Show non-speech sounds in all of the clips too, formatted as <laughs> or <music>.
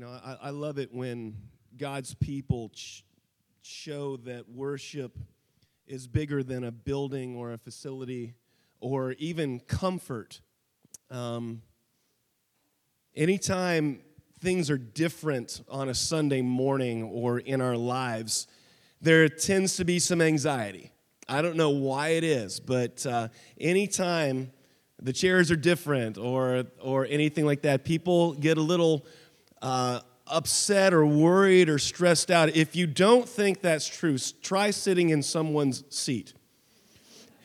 You know, I, I love it when God's people ch- show that worship is bigger than a building or a facility or even comfort. Um, anytime things are different on a Sunday morning or in our lives, there tends to be some anxiety. I don't know why it is, but uh, anytime the chairs are different or, or anything like that, people get a little uh, upset or worried or stressed out. If you don't think that's true, try sitting in someone's seat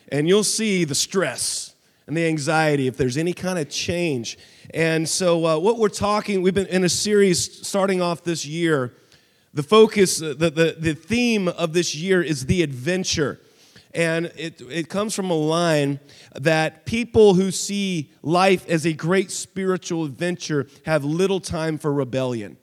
and you'll see the stress and the anxiety if there's any kind of change. And so, uh, what we're talking, we've been in a series starting off this year. The focus, uh, the, the, the theme of this year is the adventure. And it, it comes from a line that people who see life as a great spiritual adventure have little time for rebellion.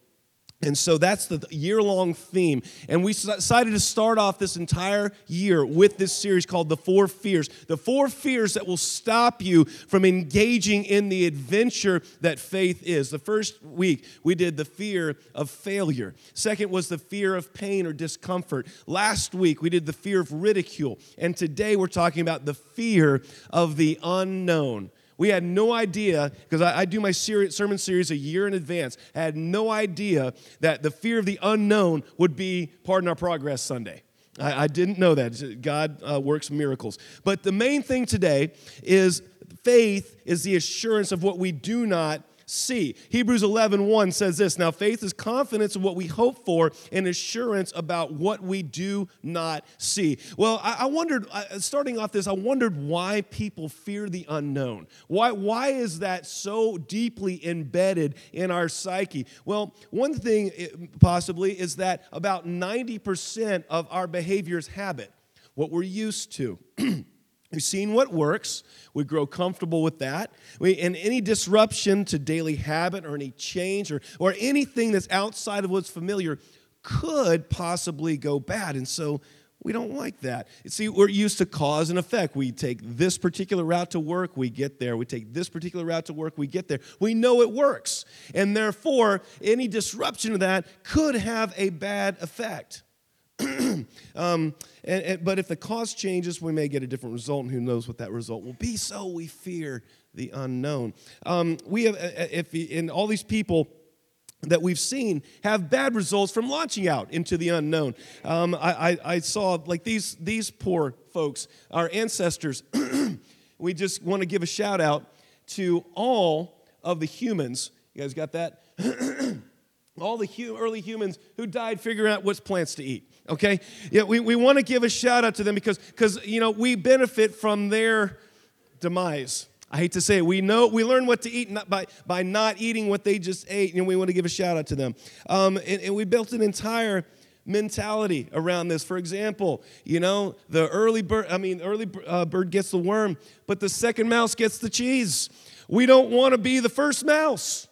And so that's the year long theme. And we decided to start off this entire year with this series called The Four Fears. The four fears that will stop you from engaging in the adventure that faith is. The first week, we did the fear of failure. Second was the fear of pain or discomfort. Last week, we did the fear of ridicule. And today, we're talking about the fear of the unknown. We had no idea, because I, I, do my sermon series a year in advance, I had no idea that the fear of the unknown would be Pardon Our Progress Sunday. I, I didn't know that. God uh, works miracles. But the main thing today is faith is the assurance of what we do not see. Hebrews 11 1 says this Now, faith is confidence of what we hope for and assurance about what we do not see. Well, I, I wondered, starting off this, I wondered why people fear the unknown. Why, why is that so deeply embedded in our psyche? Well, one thing eh, possibly is that about 90% of our behavior is habit, what we're used to. <clears throat> We've seen what works. We grow comfortable with that. We, and any disruption to daily habit or any change or, or anything that's outside of what's familiar could possibly go bad. And so we don't like that. See, we're used to cause and effect. We take this particular route to work, we get there. We take this particular route to work, we get there. We know it works. And therefore, any disruption of that could have a bad effect. Um, and, and, but if the cause changes, we may get a different result, and who knows what that result will be. So we fear the unknown. Um, we have, if in all these people that we've seen have bad results from launching out into the unknown. Um, I, I, I, saw like these these poor folks, our ancestors. <clears throat> we just want to give a shout out to all of the humans. You guys got that? <clears throat> all the early humans who died figuring out what plants to eat okay? Yeah we, we want to give a shout out to them because because you know we benefit from their demise. I hate to say it we know we learn what to eat not by by not eating what they just ate and we want to give a shout out to them. Um, and, and we built an entire mentality around this. For example you know the early bird i mean early uh, bird gets the worm but the second mouse gets the cheese. We don't want to be the first mouse.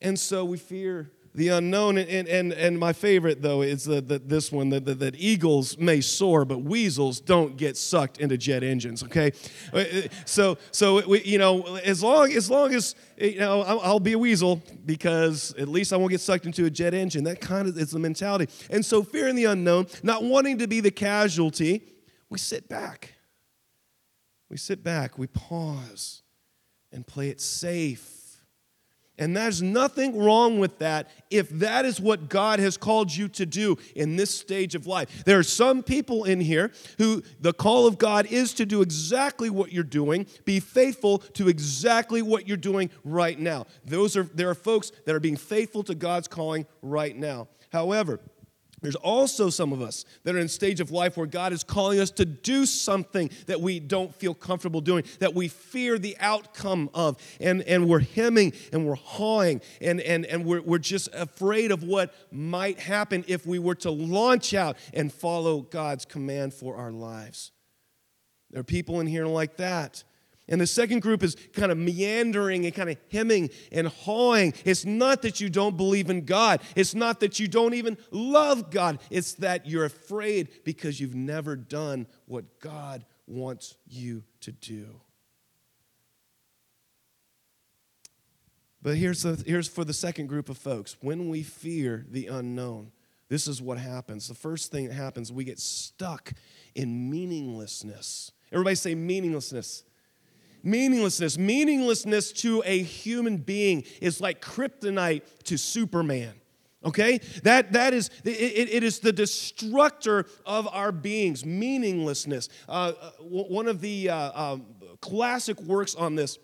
And so we fear the unknown. And, and, and my favorite, though, is the, the, this one that, that, that eagles may soar, but weasels don't get sucked into jet engines, okay? Uh, uh, so, so we, you know, as long, as long as, you know, I'll, I'll be a weasel because at least I won't get sucked into a jet engine. That kind of is the mentality. And so, fearing the unknown, not wanting to be the casualty, we sit back. We sit back, we pause, and play it safe and there's nothing wrong with that if that is what God has called you to do in this stage of life. There are some people in here who the call of God is to do exactly what you're doing, be faithful to exactly what you're doing right now. Those are there are folks that are being faithful to God's calling right now. However, there's also some of us that are in stage of life where God is calling us to do something that we don't feel comfortable doing, that we fear the outcome of. And, and we're hemming and we're hawing and, and, and we're, we're just afraid of what might happen if we were to launch out and follow God's command for our lives. There are people in here like that. And the second group is kind of meandering and kind of hemming and hawing. It's not that you don't believe in God. It's not that you don't even love God. It's that you're afraid because you've never done what God wants you to do. But here's, the, here's for the second group of folks when we fear the unknown, this is what happens. The first thing that happens, we get stuck in meaninglessness. Everybody say meaninglessness. Meaninglessness. Meaninglessness to a human being is like kryptonite to Superman. Okay? That, that is, it, it is the destructor of our beings, meaninglessness. Uh, uh one of the uh, um, classic works on this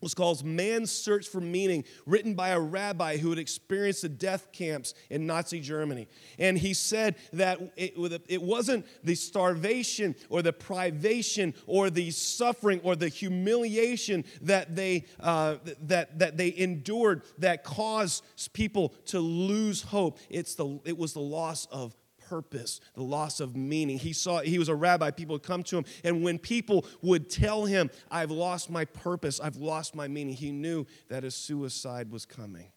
was called Man's Search for Meaning, written by a rabbi who had experienced the death camps in Nazi Germany. And he said that it, it wasn't the starvation or the privation or the suffering or the humiliation that they, uh, that, that they endured that caused people to lose hope. It's the, it was the loss of purpose, the loss of meaning. He saw he was a rabbi, people would come to him, and when people would tell him, I've lost my purpose, I've lost my meaning, he knew that a suicide was coming.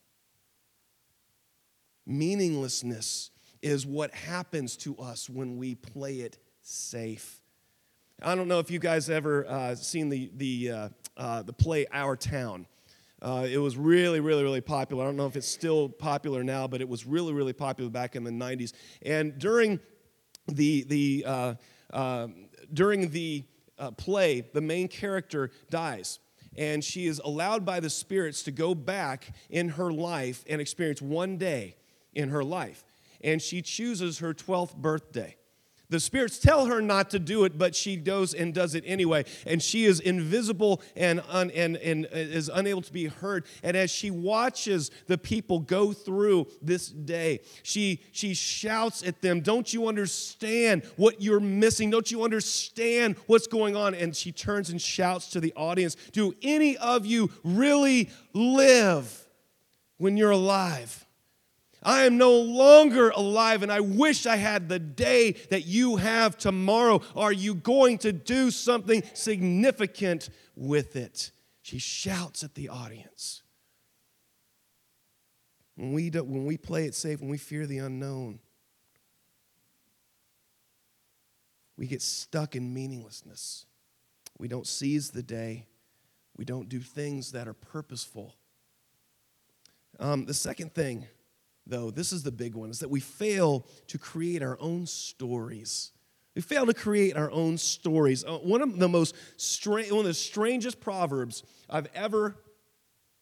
Meaninglessness is what happens to us when we play it safe. I don't know if you guys ever uh, seen the, the, uh, uh, the play Our Town. Uh, it was really, really, really popular. I don't know if it's still popular now, but it was really, really popular back in the 90s. And during the, the, uh, uh, during the uh, play, the main character dies. And she is allowed by the spirits to go back in her life and experience one day in her life. And she chooses her 12th birthday. The spirits tell her not to do it, but she goes and does it anyway. And she is invisible and, un, and, and is unable to be heard. And as she watches the people go through this day, she, she shouts at them, Don't you understand what you're missing? Don't you understand what's going on? And she turns and shouts to the audience, Do any of you really live when you're alive? I am no longer alive, and I wish I had the day that you have tomorrow. Are you going to do something significant with it? She shouts at the audience. When we, do, when we play it safe, when we fear the unknown, we get stuck in meaninglessness. We don't seize the day. We don't do things that are purposeful. Um, the second thing though, this is the big one, is that we fail to create our own stories. We fail to create our own stories. Uh, one of the most strange, one of the strangest proverbs I've ever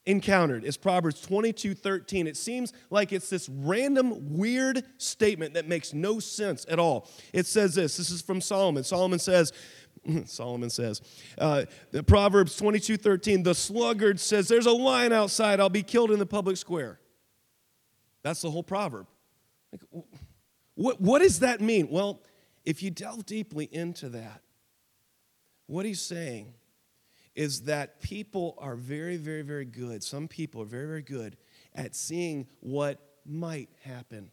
encountered is Proverbs 22 13. It seems like it's this random, weird statement that makes no sense at all. It says this this is from Solomon. Solomon says, <laughs> Solomon says, uh, the Proverbs 22 13, the sluggard says, There's a lion outside, I'll be killed in the public square. That's the whole proverb. Like, what, what does that mean? Well, if you delve deeply into that, what he's saying is that people are very, very, very good. Some people are very, very good at seeing what might happen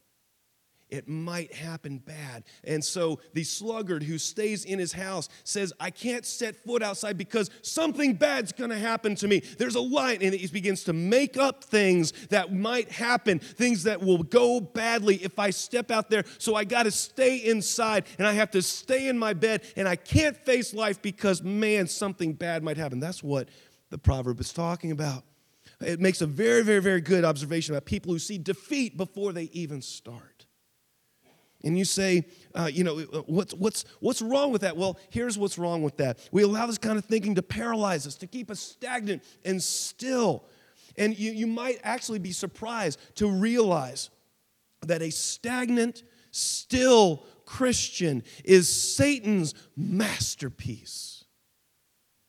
it might happen bad. And so the sluggard who stays in his house says, I can't set foot outside because something bad's gonna happen to me. There's a light, and he begins to make up things that might happen, things that will go badly if I step out there. So I gotta stay inside and I have to stay in my bed and I can't face life because, man, something bad might happen. That's what the proverb is talking about. It makes a very, very, very good observation about people who see defeat before they even start. And you say, uh, you know, uh, what's, what's, what's wrong with that? Well, here's what's wrong with that. We allow this kind of thinking to paralyze us, to keep us stagnant and still. And you, you might actually be surprised to realize that a stagnant, still Christian is Satan's masterpiece.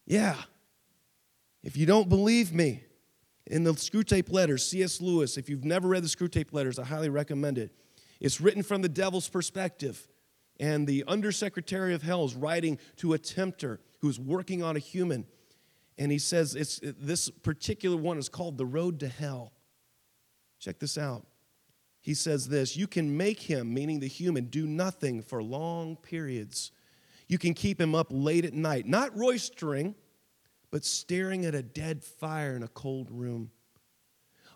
Yeah. If you don't believe me, in the Screwtape Letters, C.S. Lewis, if you've never read the Screwtape Letters, I highly recommend it. It's written from the devil's perspective. And the undersecretary of hell is writing to a tempter who's working on a human. And he says it's, this particular one is called the road to hell. Check this out. He says this You can make him, meaning the human, do nothing for long periods. You can keep him up late at night, not roistering, but staring at a dead fire in a cold room.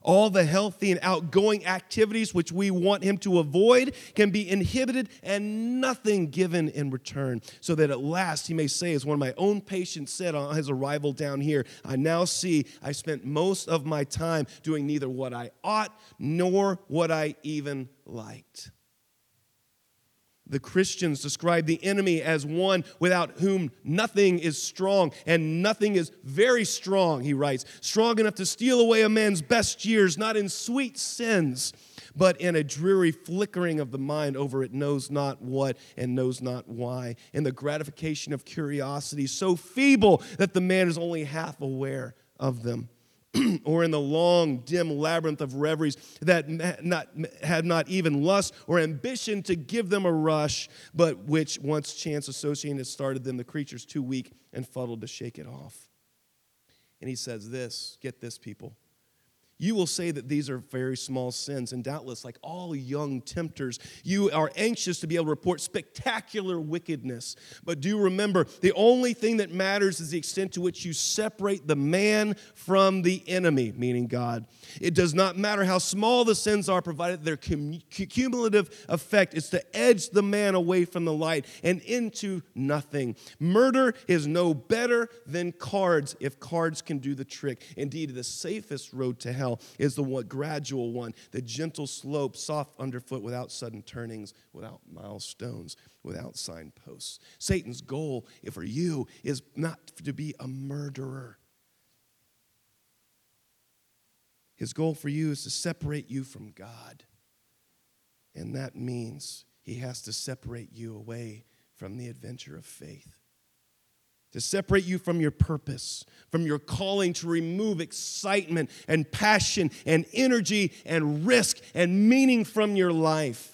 All the healthy and outgoing activities which we want him to avoid can be inhibited and nothing given in return. So that at last he may say, as one of my own patients said on his arrival down here, I now see I spent most of my time doing neither what I ought nor what I even liked. The Christians describe the enemy as one without whom nothing is strong, and nothing is very strong, he writes, strong enough to steal away a man's best years, not in sweet sins, but in a dreary flickering of the mind over it knows not what and knows not why, in the gratification of curiosity so feeble that the man is only half aware of them. <clears throat> or in the long, dim labyrinth of reveries that not, had not even lust or ambition to give them a rush, but which, once chance associating had started them, the creature's too weak and fuddled to shake it off. And he says this get this, people. You will say that these are very small sins, and doubtless, like all young tempters, you are anxious to be able to report spectacular wickedness. But do remember, the only thing that matters is the extent to which you separate the man from the enemy, meaning God. It does not matter how small the sins are, provided their cumulative effect is to edge the man away from the light and into nothing. Murder is no better than cards if cards can do the trick. Indeed, the safest road to hell is the one, gradual one, the gentle slope, soft underfoot, without sudden turnings, without milestones, without signposts. Satan's goal for you is not to be a murderer. His goal for you is to separate you from God. And that means he has to separate you away from the adventure of faith to separate you from your purpose, from your calling, to remove excitement and passion and energy and risk and meaning from your life.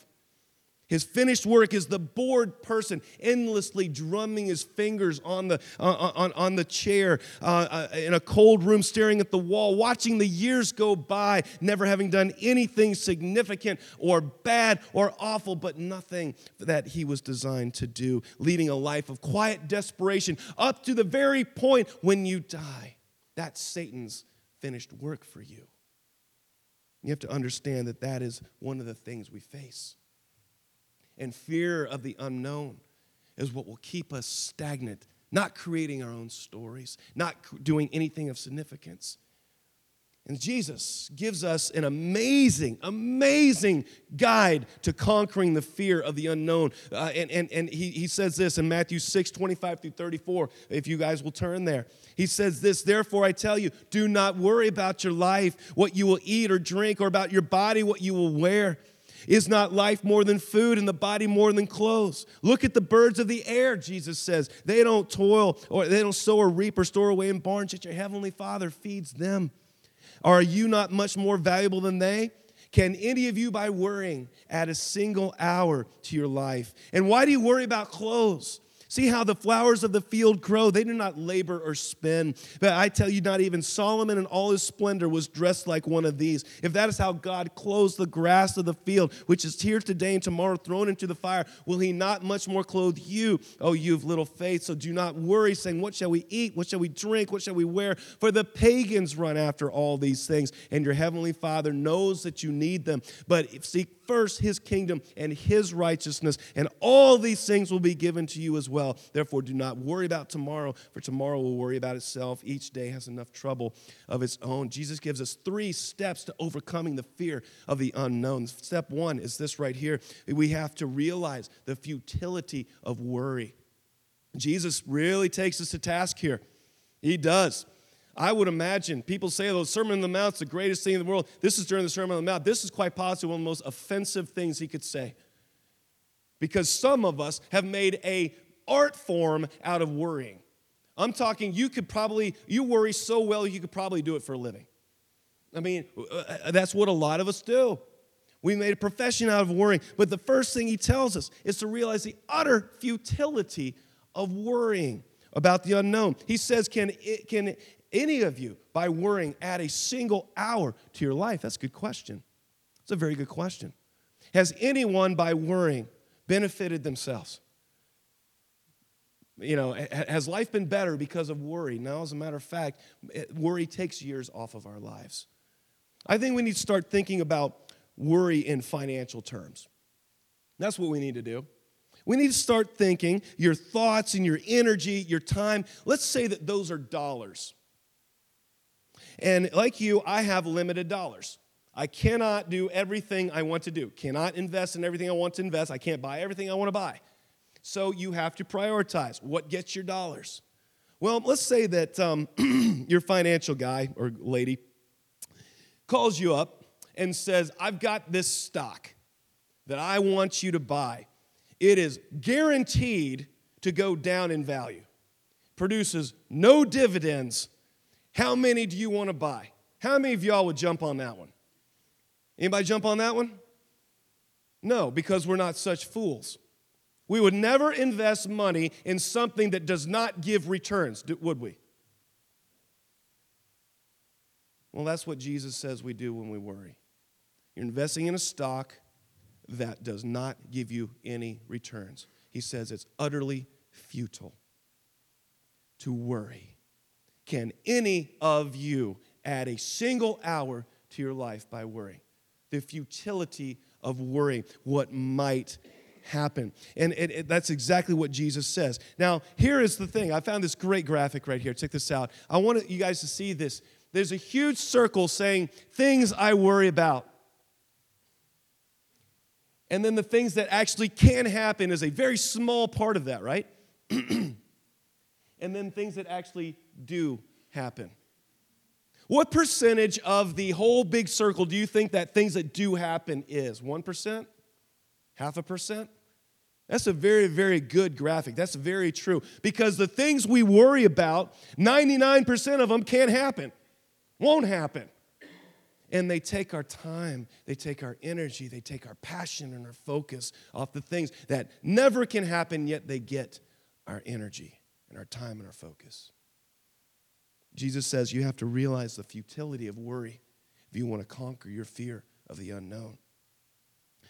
His finished work is the bored person endlessly drumming his fingers on the, uh, on, on the chair uh, uh, in a cold room, staring at the wall, watching the years go by, never having done anything significant or bad or awful, but nothing that he was designed to do, leading a life of quiet desperation up to the very point when you die. That's Satan's finished work for you. You have to understand that that is one of the things we face and fear of the unknown is what will keep us stagnant, not creating our own stories, not doing anything of significance. And Jesus gives us an amazing, amazing guide to conquering the fear of the unknown. Uh, and and, and he, he says this in Matthew 6, 25 through 34, if you guys will turn there. He says this, therefore I tell you, do not worry about your life, what you will eat or drink, or about your body, what you will wear. Is not life more than food and the body more than clothes? Look at the birds of the air, Jesus says. They don't toil or they don't sow or reap or store away in barns, yet your heavenly Father feeds them. Are you not much more valuable than they? Can any of you, by worrying, add a single hour to your life? And why do you worry about clothes? See how the flowers of the field grow. They do not labor or spin. But I tell you, not even Solomon in all his splendor was dressed like one of these. If that is how God clothes the grass of the field, which is here today and tomorrow thrown into the fire, will he not much more clothe you, oh, you of little faith? So do not worry, saying, What shall we eat? What shall we drink? What shall we wear? For the pagans run after all these things, and your heavenly Father knows that you need them. But seek first his kingdom and his righteousness, and all these things will be given to you as well. Therefore, do not worry about tomorrow, for tomorrow will worry about itself. Each day has enough trouble of its own. Jesus gives us three steps to overcoming the fear of the unknown. Step one is this right here we have to realize the futility of worry. Jesus really takes us to task here. He does. I would imagine people say, "The Sermon on the Mount is the greatest thing in the world." This is during the Sermon on the Mount. This is quite possibly one of the most offensive things he could say, because some of us have made a art form out of worrying. I'm talking. You could probably you worry so well you could probably do it for a living. I mean, uh, uh, that's what a lot of us do. We made a profession out of worrying. But the first thing he tells us is to realize the utter futility of worrying about the unknown. He says, Can, it can any of you, by worrying, add a single hour to your life? That's a good question. It's a very good question. Has anyone, by worrying, benefited themselves? You know, has life been better because of worry? Now, as a matter of fact, eh, worry takes years off of our lives. I think we need to start thinking about worry in financial terms. That's what we need to do. We need to start thinking your thoughts and your energy, your time. Let's say that those are dollars. And like you, I have limited dollars. I cannot do everything I want to do, cannot invest in everything I want to invest. I can't buy everything I want to buy. So you have to prioritize what gets your dollars. Well, let's say that um, <clears throat> your financial guy or lady calls you up and says, I've got this stock that I want you to buy. It is guaranteed to go down in value, produces no dividends. How many do you want to buy? How many of y'all would jump on that one? Anybody jump on that one? No, because we're not such fools. We would never invest money in something that does not give returns, would we? Well, that's what Jesus says we do when we worry. You're investing in a stock that does not give you any returns. He says it's utterly futile to worry. Can any of you add a single hour to your life by worrying? The futility of worrying, what might happen. And it, it, that's exactly what Jesus says. Now, here is the thing. I found this great graphic right here. Check this out. I want you guys to see this. There's a huge circle saying, Things I worry about. And then the things that actually can happen is a very small part of that, right? <clears throat> and then things that actually do happen. What percentage of the whole big circle do you think that things that do happen is? 1%? Half a percent? That's a very, very good graphic. That's very true. Because the things we worry about, 99% of them can't happen, won't happen. And they take our time, they take our energy, they take our passion and our focus off the things that never can happen, yet they get our energy and our time and our focus. Jesus says you have to realize the futility of worry if you want to conquer your fear of the unknown.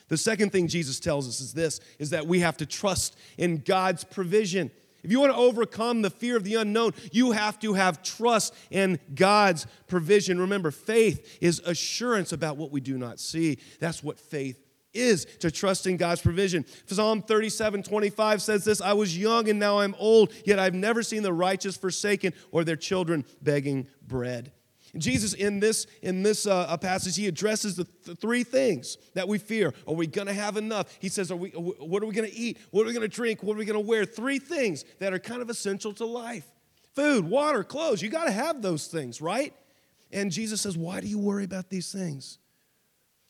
The second thing Jesus tells us is this is that we have to trust in God's provision. If you want to overcome the fear of the unknown, you have to have trust in God's provision. Remember, faith is assurance about what we do not see. That's what faith is to trust in God's provision. Psalm 37 25 says this I was young and now I'm old, yet I've never seen the righteous forsaken or their children begging bread. Jesus, in this, in this uh, passage, he addresses the th- three things that we fear. Are we going to have enough? He says, are we, What are we going to eat? What are we going to drink? What are we going to wear? Three things that are kind of essential to life food, water, clothes. You got to have those things, right? And Jesus says, Why do you worry about these things?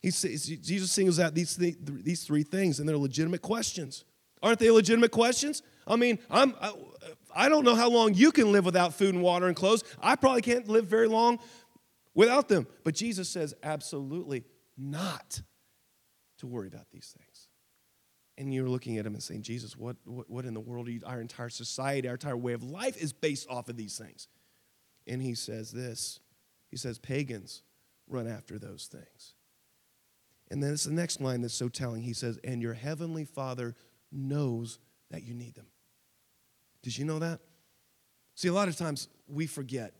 He says, Jesus singles out these, th- these three things, and they're legitimate questions. Aren't they legitimate questions? I mean, I'm, I, I don't know how long you can live without food and water and clothes. I probably can't live very long without them. But Jesus says, absolutely not to worry about these things. And you're looking at him and saying, Jesus, what, what, what in the world you, our entire society, our entire way of life is based off of these things. And he says this He says, pagans run after those things. And then it's the next line that's so telling. He says, and your heavenly Father knows that you need them. Did you know that? See, a lot of times we forget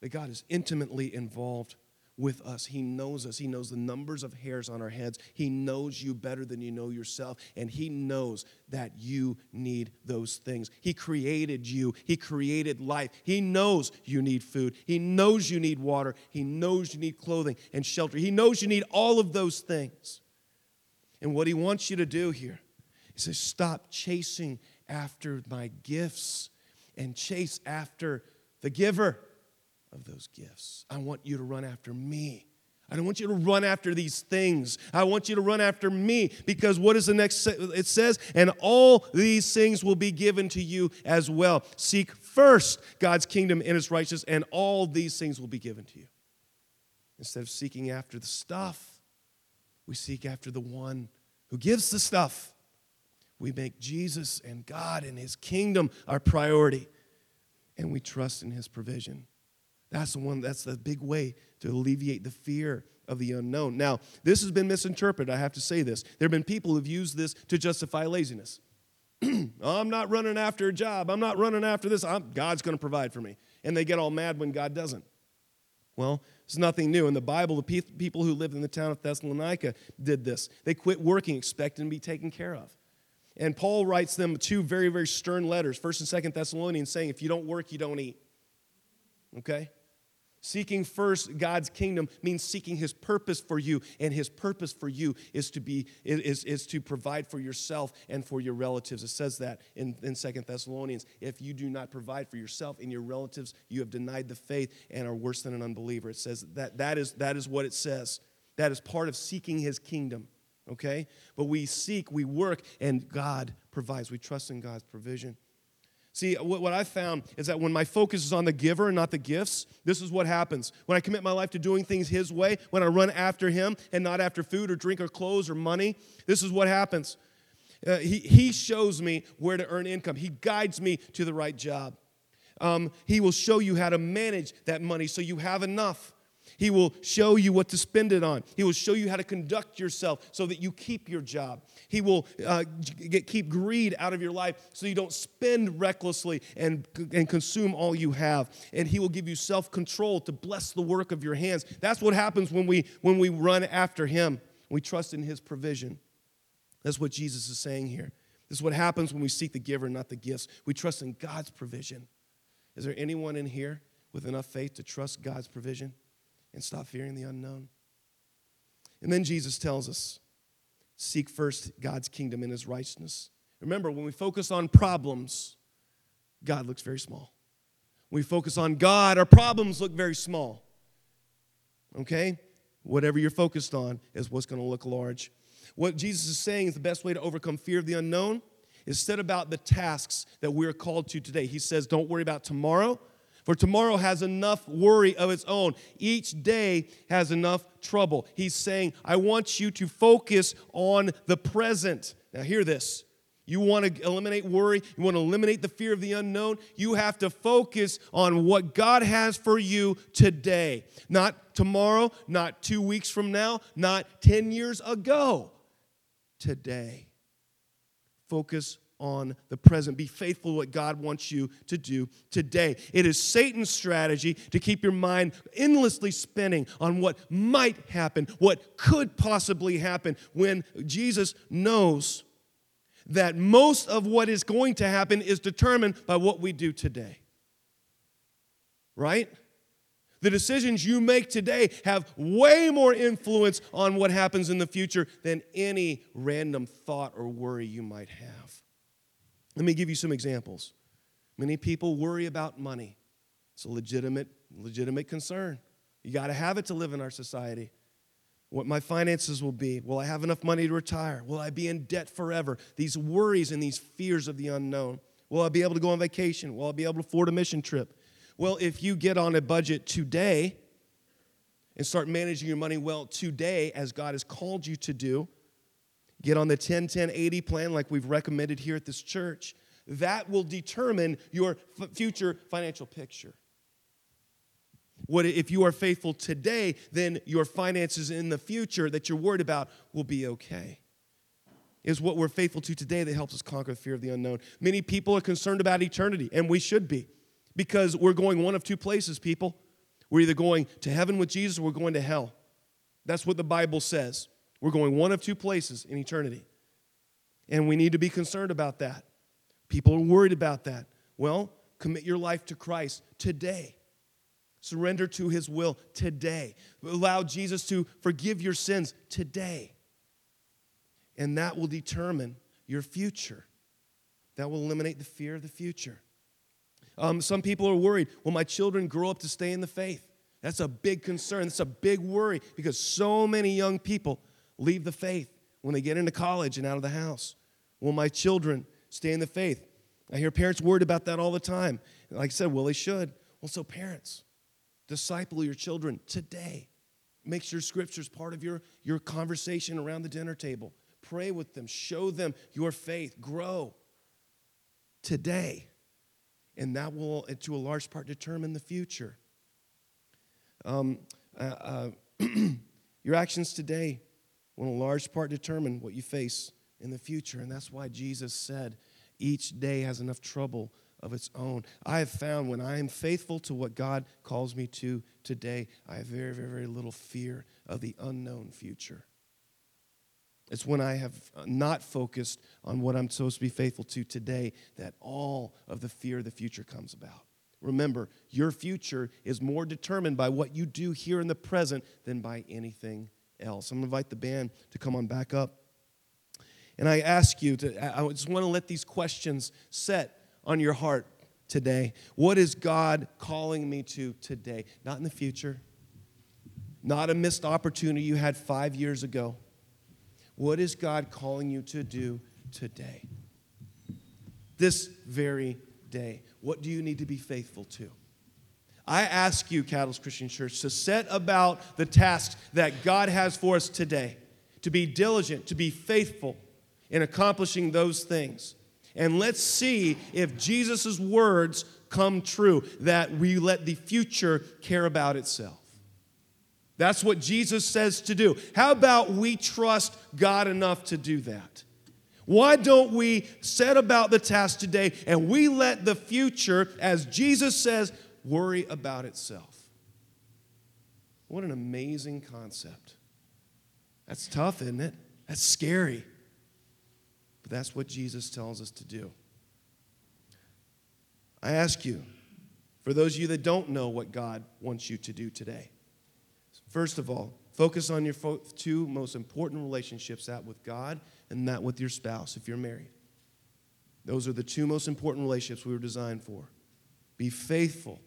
that God is intimately involved with us. He knows us. He knows the numbers of hairs on our heads. He knows you better than you know yourself. And He knows that you need those things. He created you, He created life. He knows you need food. He knows you need water. He knows you need clothing and shelter. He knows you need all of those things. And what He wants you to do here is to stop chasing after my gifts and chase after the giver of those gifts. I want you to run after me. I don't want you to run after these things. I want you to run after me because what is the next? It says, and all these things will be given to you as well. Seek first God's kingdom and his righteousness, and all these things will be given to you. Instead of seeking after the stuff, we seek after the one who gives the stuff we make Jesus and God and His kingdom our priority, and we trust in His provision. That's the one, that's the big way to alleviate the fear of the unknown. Now, this has been misinterpreted. I have to say this. There have been people who've used this to justify laziness. <clears throat> I'm not running after a job. I'm not running after this. I'm, God's going to provide for me. And they get all mad when God doesn't. Well, It's nothing new. In the Bible, the pe- people who lived in the town of Thessalonica did this. They quit working, expecting to be taken care of. And Paul writes them two very, very stern letters, 1st and 2nd Thessalonians, saying, if you don't work, you don't eat. Okay? Seeking first God's kingdom means seeking his purpose for you, and his purpose for you is to be is, is to provide for yourself and for your relatives. It says that in, in 2 Thessalonians. If you do not provide for yourself and your relatives, you have denied the faith and are worse than an unbeliever. It says that that is that is what it says. That is part of seeking his kingdom. Okay? But we seek, we work, and God provides. We trust in God's provision. See, what I found is that when my focus is on the giver and not the gifts, this is what happens. When I commit my life to doing things His way, when I run after Him and not after food or drink or clothes or money, this is what happens. Uh, he, he shows me where to earn income, He guides me to the right job. Um, he will show you how to manage that money so you have enough. He will show you what to spend it on. He will show you how to conduct yourself so that you keep your job. He will uh, get, keep greed out of your life so you don't spend recklessly and, and consume all you have. And He will give you self control to bless the work of your hands. That's what happens when we, when we run after Him. We trust in His provision. That's what Jesus is saying here. This is what happens when we seek the giver, not the gifts. We trust in God's provision. Is there anyone in here with enough faith to trust God's provision? And stop fearing the unknown. And then Jesus tells us seek first God's kingdom and his righteousness. Remember, when we focus on problems, God looks very small. When we focus on God, our problems look very small. Okay? Whatever you're focused on is what's going to look large. What Jesus is saying is the best way to overcome fear of the unknown is set about the tasks that we're called to today. He says, Don't worry about tomorrow, for tomorrow has enough worry of its own. Each day has enough trouble. He's saying, I want you to focus on the present. Now, hear this. You want to eliminate worry, you want to eliminate the fear of the unknown, you have to focus on what God has for you today. Not tomorrow, not two weeks from now, not 10 years ago. Today. Focus on the present. Be faithful what God wants you to do today. It is Satan's strategy to keep your mind endlessly spinning on what might happen, what could possibly happen, when Jesus knows that most of what is going to happen is determined by what we do today. Right? The decisions you make today have way more influence on what happens in the future than any random thought or worry you might have. Let me give you some examples. Many people worry about money. It's a legitimate, legitimate concern. You got to have it to live in our society. What my finances will be. Will I have enough money to retire? Will I be in debt forever? These worries and these fears of the unknown. Will I be able to go on vacation? Will I be able to afford a mission trip? Well, if you get on a budget today and start managing your money well today, as God has called you to do, Get on the 10 10 80 plan like we've recommended here at this church. That will determine your f- future financial picture. What if you are faithful today, then your finances in the future that you're worried about will be okay. Is what we're faithful to today that helps us conquer the fear of the unknown. Many people are concerned about eternity, and we should be, because we're going one of two places, people. We're either going to heaven with Jesus or we're going to hell. That's what the Bible says. We're going one of two places in eternity. And we need to be concerned about that. People are worried about that. Well, commit your life to Christ today. Surrender to his will today. Allow Jesus to forgive your sins today. And that will determine your future. That will eliminate the fear of the future. Um, some people are worried will my children grow up to stay in the faith? That's a big concern. That's a big worry because so many young people leave the faith when they get into college and out of the house? Will my children stay in the faith? I hear parents worried about that all the time. Like I said, well, they should. Well, so parents, disciple your children today. Make sure scripture's part of your, your conversation around the dinner table. Pray with them, show them your faith, grow today. And that will, to a large part, determine the future. Um, uh, uh, <clears throat> your actions today will in large part determine what you face in the future. And that's why Jesus said each day has enough trouble of its own. I have found when I am faithful to what God calls me to today, I have very, very, very little fear of the unknown future. It's when I have uh, not focused on what I'm supposed to be faithful to today that all of the fear of the future comes about. Remember, your future is more determined by what you do here in the present than by anything else. I'm going to invite the band to come on back up. And I ask you to, I just want to let these questions set on your heart today. What is God calling me to today? Not in the future, not a missed opportunity you had five years ago. What is God calling you to do today? This very day. What do you need to be faithful to? I ask you, Catalyst Christian Church, to set about the tasks that God has for us today, to be diligent, to be faithful in accomplishing those things. And let's see if Jesus' words come true, that we let the future care about itself. That's what Jesus says to do. How about we trust God enough to do that? Why don't we set about the task today and we let the future, as Jesus says, worry about itself? What an amazing concept. That's tough, isn't it? That's scary. But that's what Jesus tells us to do. I ask you, for those of you that don't know what God wants you to do today, First of all, focus on your two most important relationships that with God and that with your spouse if you're married. Those are the two most important relationships we were designed for. Be faithful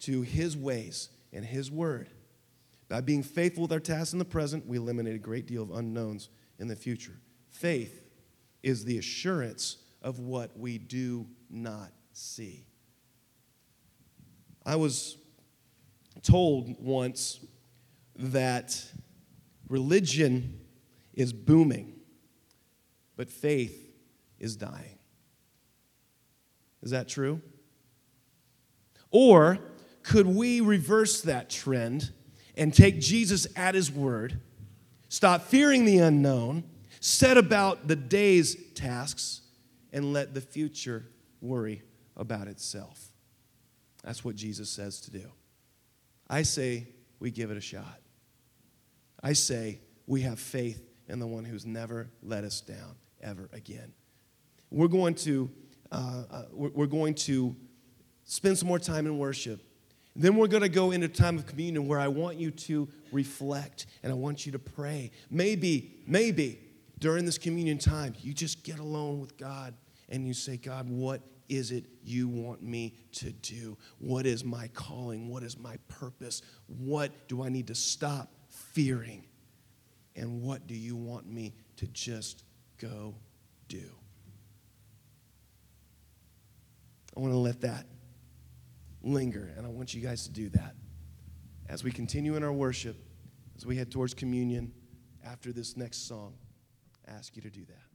to His ways and His word. By being faithful with our tasks in the present, we eliminate a great deal of unknowns in the future. Faith is the assurance of what we do not see. I was told once that religion is booming, but faith is dying. Is that true? Or could we reverse that trend and take Jesus at his word, stop fearing the unknown, set about the day's tasks, and let the future worry about itself? That's what Jesus says to do. I say we give it a shot. I say we have faith in the one who's never let us down ever again. We're going to, uh, uh, we're going to spend some more time in worship. Then we're going to go into time of communion where I want you to reflect and I want you to pray. Maybe, maybe during this communion time, you just get alone with God and you say, God, what is it you want me to do? What is my calling? What is my purpose? What do I need to stop fearing? And what do you want me to just go do? I want to let that linger, and I want you guys to do that. As we continue in our worship, as we head towards communion after this next song, I ask you to do that.